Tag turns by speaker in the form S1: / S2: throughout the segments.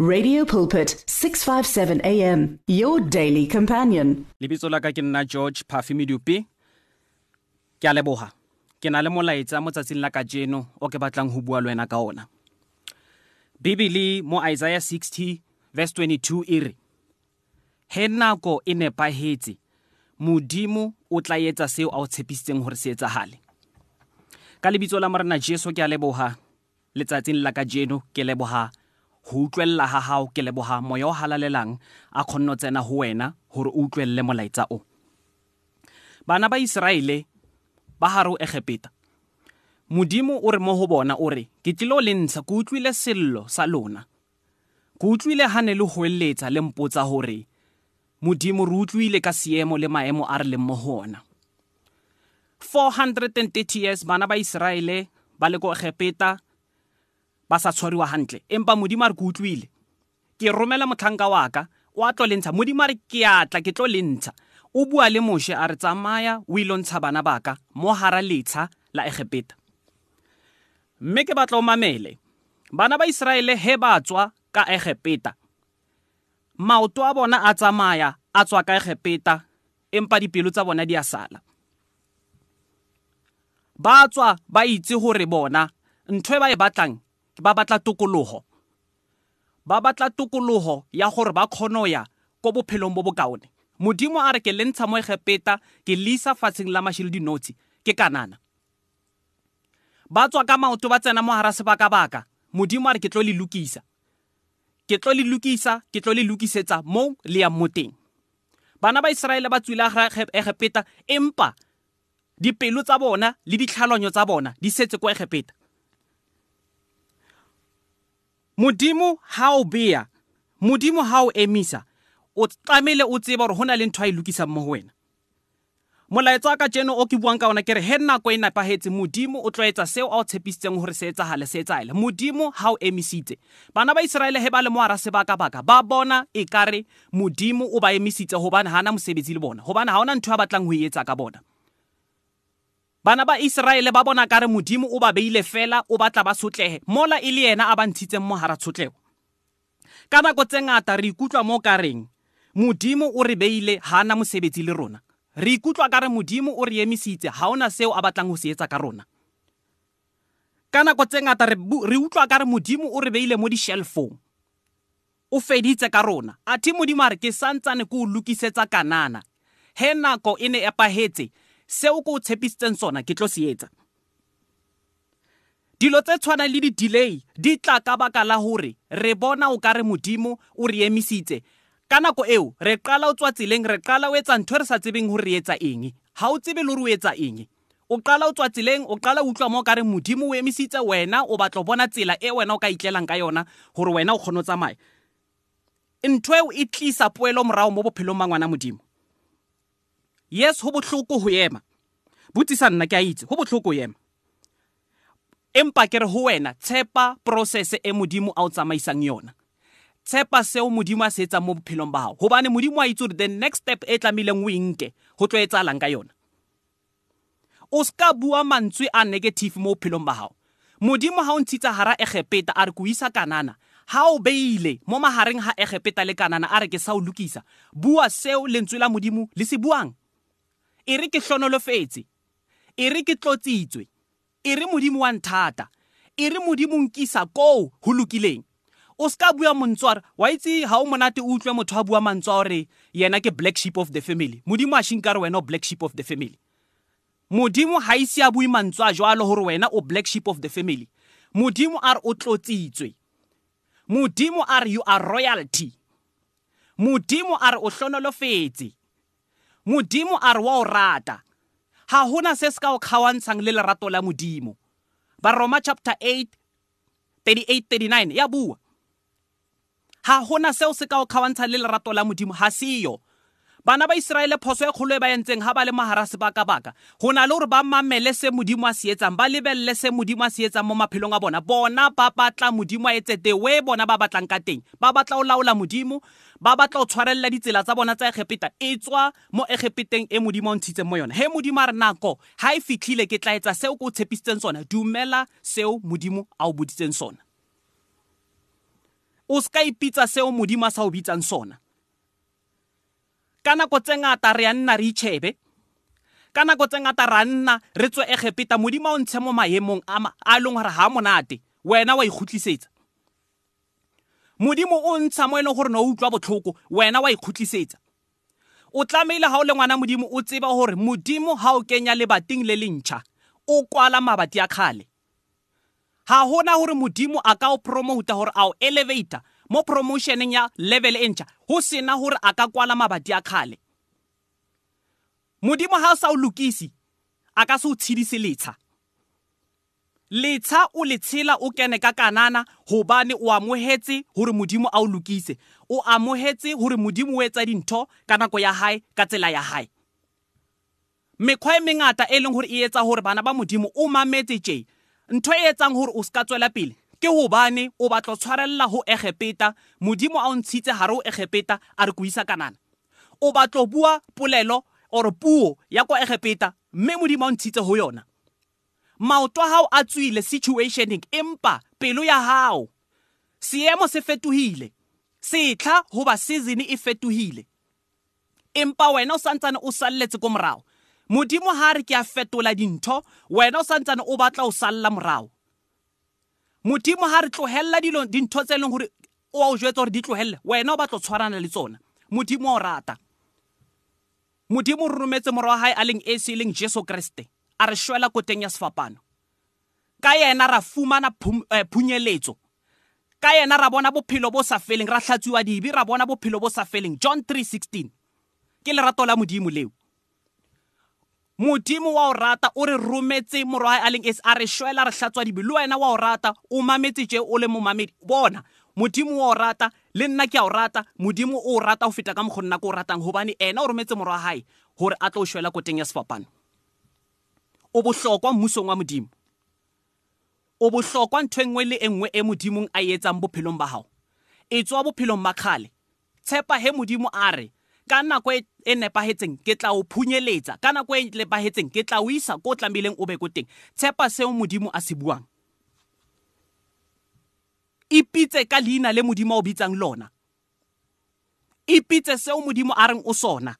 S1: Radio Pulpit 657 AM your daily companion.
S2: lebitso la ka ke nna george phafi medupi ke a leboga ke na le molaetsa mo tsatsing la kajeno o ke batlang go bua le ka ona. Bibele mo isaiah 60 verse 22 e re he nako e nepagetse modimo o tla etsa seo a o tshepisitseng gore se etsagale ka lebitso la morena jesu ke a leboga letsatsing la kajeno ke leboga go utlwelela ga gago ke leboga moya o halalelang a kgonne o tsena go wena gore o utlwelele molaetsa o. Bana ba iseraele ba gare o egepeta modimo o re mo go bona o re ke tlile o le ntsha ke utlwile sello sa lona. Ke utlwile ga ne le go eletsa le mpotsa gore modimo re utlwile ka seemo le maemo a re leng mo go ona. 430 years bana ba iseraele ba le ko egepeta ba sa tshwariwa hantle empa modimo a re ke utlwile. Ke romela motlhanka wa ka o a tlo lentsha modimo a re ke atla ke tlo lentsha o bua le moshe a re tsamaya o ile ntsha bana baka mo hara letsha la egepeta mme ke batla o mamele bana ba iseraele he ba tswa ka egepeta maoto a bona a tsamaya a tswa ka egepeta empa dipelo tsa bona di a sala. Ba tswa ba itse gore bona ntho e ba e batlang ba batla tokologo. Ba batla tokologo ya gore ba kgono ya ko bophelong bo bokaone. Modimo a re ke le ntsha mo egepeta ke lisa fatsheng la mašhe le dinotshi ke kanana. Ba tswa ka maoto ba tsena mo hara sebaka-baka modimo a re ke tlo le lokisa. Ke tlo le lokisa ke tlo le lokisetsa mo le yang mo teng. Bana ba iseraele ba tswile egepeta empa dipelo tsa bona le ditlhalonyo tsa bona di setse ko egepeta modimo ha o bea. Modimo ha o emisa. O tlamehile o tseba gore go na le ntho a e lokisang mo go wena. Molaetsa wa ka jeno o ke buang ka ona ke re he nako e nepagetse modimo o tlo etsa seo a o tshepisitseng gore se etsagale se etsagale modimo ha o emisitse. Bana ba iseraele he ba le mo ara sebaka-baka ba bona e kare modimo o ba emisitse gobane ga na mosebetsi le bona. Gobane ga ona ntho ya batlang go e etsa ka bona bana ba iseraele ba bona kare modimo o ba beile fela o batla ba sotlege mola e le yena a ba ntshitseng mo hara tshotlego. Ka nako tse ngata re ikutlwa mo kareng modimo o re beile ga na mosebetsi le rona. Re ikutlwa kare modimo o re emisitse ga ona seo a batlang go se etsa ka rona. Ka nako tse ngata re, re utlwa kare modimo o re beile mo di-shelfong o feditse ka rona. Athe modimo a re ke santsane ke o lokisetsa kanana. He nako e ne epagetse seo ko o tshepisitseng sona ke tlo se etsa. Dilo tse tshwanang le di-delay di tla ka baka la gore re bona o ka re modimo o re emisitse. Ka nako eo re qala o tswa tseleng re qala o etsa ntho re sa tsebeng gore re etsa eng. Ga o tsebe le gore o etsa eng. O qala o tswa tseleng o qala utlwa mo ka re modimo o emisitse wena o batla o bona tsela e wena o ka itlelang ka yona gore wena o kgone o tsamaya. Ntho eo e tlisa poelo morago mo bophelong ba ngwana modimo yes go botlhoko go ema. Botsisa nna ke a itse go botlhoko go ema. Empa ke re go wena tshepa process e modimo a o tsamaisang yona. Tshepa seo modimo a se etsang mo bophelong ba gago gobane modimo a itse gore the next step e tlamehileng o e nke go tlo etsalang ka yona. O ska bua mantswe a negative mo bophelong ba gago modimo ga o ntshitsa hara egepeta a re ko isa kanana. Ha o beile mo mahareng ha egepeta le kanana a re ke sa o lokisa. Bua seo lentswe la modimo le se buang. E re ke hlonolofetse e re ke tlotsitswe e re modimo wa nthata e re modimo nkisa koo go lokileng. O ska bua montswe are wa itse ga o monate o utlwe motho a bua mantswe a gore yena ke black sheep of the family. Modimo a shinkare wena o black sheep of the family. Modimo ga ise a bue mantswe a jalo gore wena o black sheep of the family. Modimo a re o tlotsitswe. Modimo a re you are royalty. Modimo a re o hlonolofetse modimo a re wa o rata. Ga gona se se ka o kgawantshang le lerato la modimo. Baroma chapter 8 38 39 ya bua. Ga gona seo se ka o kgawantshang le lerato la modimo ga seyo bana ba iseraele phoso e kgolo e ba entseng ga ba le mogara sebaka-baka. Go na le gore ba mamele se modimo a se etsang ba lebelele se modimo a se etsang mo maphelong a bona. Bona ba batla modimo a etse the way bona ba batlang ka teng. Ba batla o laola modimo ba batla o tshwarelela ditsela tsa bona tsa egepeta e tswa mo egepeteng e modimo a ntshitseng mo yona. He modimo a re nako ga e fitlhile ke tla etsa seo ke o tshepisitseng sona. Dumela seo modimo a o boditseng sona. O ska ipitsa seo modimo a sa o bitsang sona ka nako tse ngata re a nna re itšhebe? Ka nako tse ngata ra nna re tswe egepeta modimo o ntshe mo maemong a leng gore ga monate wena wa ikgutlisetsa. Modimo o ntsha mo e leng gore ne o utlwa botlhoko wena wa ikgutlisetsa. O tlameile ga o le ngwana modimo o tseba gore modimo ga o kenya lebating le le ntšha o kwala mabati a kgale. Ga gona gore modimo a ka o promota gore a o elevator mo promotioneng ya level e ntšha go sena gore a ka kwala mabati a kgale. Modimo ga o sa o lokisi a ka se o tshedise letsha. Letsha o le tshela o kene ka kanana gobane o amogetse gore modimo a o lokise. O amogetse gore modimo o etsa dintho ka nako ya hae ka tsela ya hae. Mekgwa e mengata e leng gore e etsa gore bana ba modimo o mametse tje ntho e etsang gore o ska tswela pele ke gobane o batla tshwarelela go egepeta modimo a o ntshitse gare o egepeta a re ko isa kanana. O batla bua polelo or puo ya ko egepeta mme modimo a o ntshitse go yona. Maoto a hao a tswile situationeng empa pelo ya hao seemo se fetohile. Setlha goba season e fetohile. Empa wena o santsane o salletse ko morago modimo ha re ke a fetola dintho wena o santsane o batla o salla morago modimo ha re tlohella dilo dintho tse leng gore o a o jwetsa gore di tlohelle wena o batla o tshwarana le tsona. Modimo o rata. Modimo o re rometse morwa wa hae a leng esi e leng jesu kreste a re shwela koteng ya sefapano. Ka yena ra fumana eh, phunyeletso ka yena ra bona bophelo bo sa feleng ra hlatsiwa dibi ra bona bophelo bo sa feleng. John 3:16 ke lerato la modimo leo. Modimo wa o rata o re rometse morwae a leng a re shwela re hlatswa dibi le wena wa o rata o mametse tše o le momamedi. Bona modimo wa o rata le nna ke a o rata modimo o o rata go feta ka mokgo nna ke o ratang. Gobane ena o rometse morwa gae gore a tlo o shwela koteng ya sefapano. O bohlokwa mmusong wa modimo. O bohlokwa ntho engwe le engwe e modimong a etsang bophelong ba hao. E tswa bophelong ba kgale. Tshepa he modimo a re ka nako e, e nepagetseng ke tla o phunyeletsa. Ka nako e nepagetseng ke tla o isa ko o tlamehileng o be ko teng. Tshepa seo modimo a se buang. Ipitse ka leina le modimo a o bitsang lona. Ipitse seo modimo a reng o sona.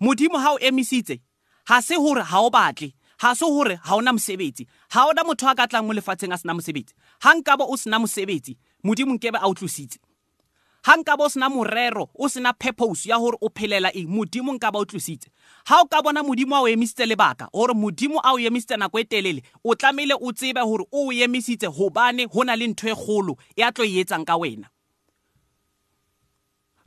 S2: Modimo ha o emisitse ha se hore ha o batle ha se hore ha ona mosebetsi. Ha ona motho a ka tlang mo lefatsheng a sena mosebetsi. Ha nkaba o sena mosebetsi modimo nkebe a o tlositse. Ha nkaba o sena morero o sena purpose ya hore o phelela eng? Modimo nkaba o tlositse ha o ka bona modimo a o emisitse lebaka gore modimo a o emisitse nako e telele o tlamehile o tsebe gore o o emisitse hobane ho na le ntho e kgolo e a tlo e etsang ka wena.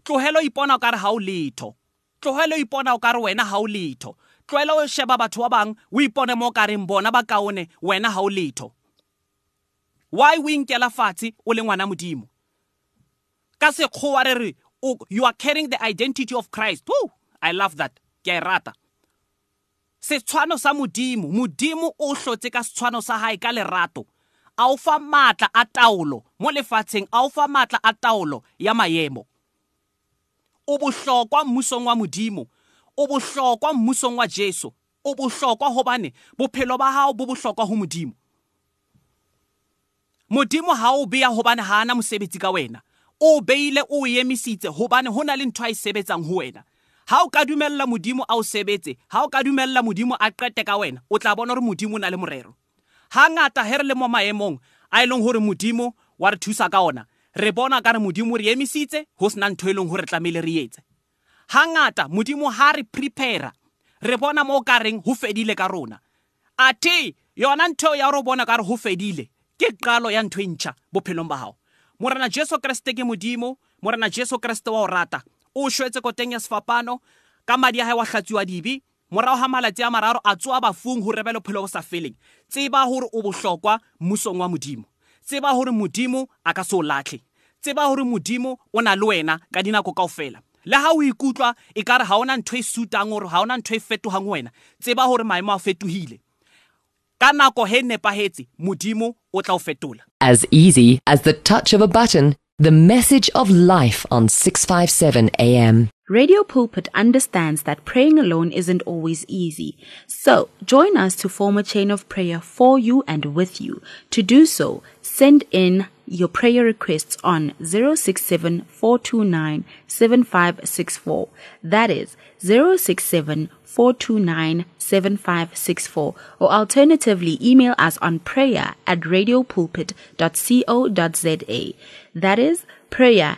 S2: Tlohelo ipona o kare ha o letho. Tlohelo ipona o kare wena ha o letho. Tloela o sheba batho ba bang o ipone mo kareng bona ba kaone wena ha o letho. Why o inkela fatshe o le ngwana modimo? Ka sekgowa re re you are carrying the identity of christ. Woo! i love that. Ke a e rata. Setshwano sa modimo. Modimo o hlotse ka setshwano sa hae ka lerato. A o fa maatla a taolo. Mo lefatsheng a o fa maatla a taolo ya maemo. O bohlokwa mmusong wa modimo. O bohlokwa mmusong wa Jesu. O bohlokwa hobane bophelo ba hao bo bohlokwa ho modimo. Modimo ha o beya hobane ha ana mosebetsi ka wena. O beile o emisitse hobane hona le ntho a e sebetsang ho wena. Ha o ka dumella modimo a o sebetse ha o ka dumella modimo a qete ka wena o tla bona hore modimo o na le morero. Hangata he re le mo maemong a e leng hore modimo wa re thusa ka ona re bona ka re modimo re emisitse ho sena ntho e leng hore tlamehile re etse. Hangata modimo ha re prepare re bona mo ka reng ho fedile ka rona. Athe yona ntho ya re bona ka re ho fedile ke qalo ya ntho e ntšha bophelong ba hao. Morena jesu kreste ke modimo morena jesu kreste wa o rata. O shwetse koteng ya sefapano ka madi a hae wa hlatsiwa dibi. Morago ga malatsi a mararo a tsoa bafung go rebe bophelo bo sa feleng. Tseba gore o bohlokwa mmusong wa modimo. Tseba gore modimo a ka se o latlhe. Tseba gore modimo o na le wena ka dinako kao fela le ha o ikutlwa e ka re ga ona ntho e sutang gore ga ona ntho e fetogang wena tseba gore maemo a fetogile
S3: As easy as the touch of a button, the message of life on 657 AM.
S4: Radio Pulpit understands that praying alone isn't always easy. So, join us to form a chain of prayer for you and with you. To do so, send in your prayer requests on 067 7564. That is 067 7564. Or alternatively, email us on prayer at radiopulpit.co.za. That is prayer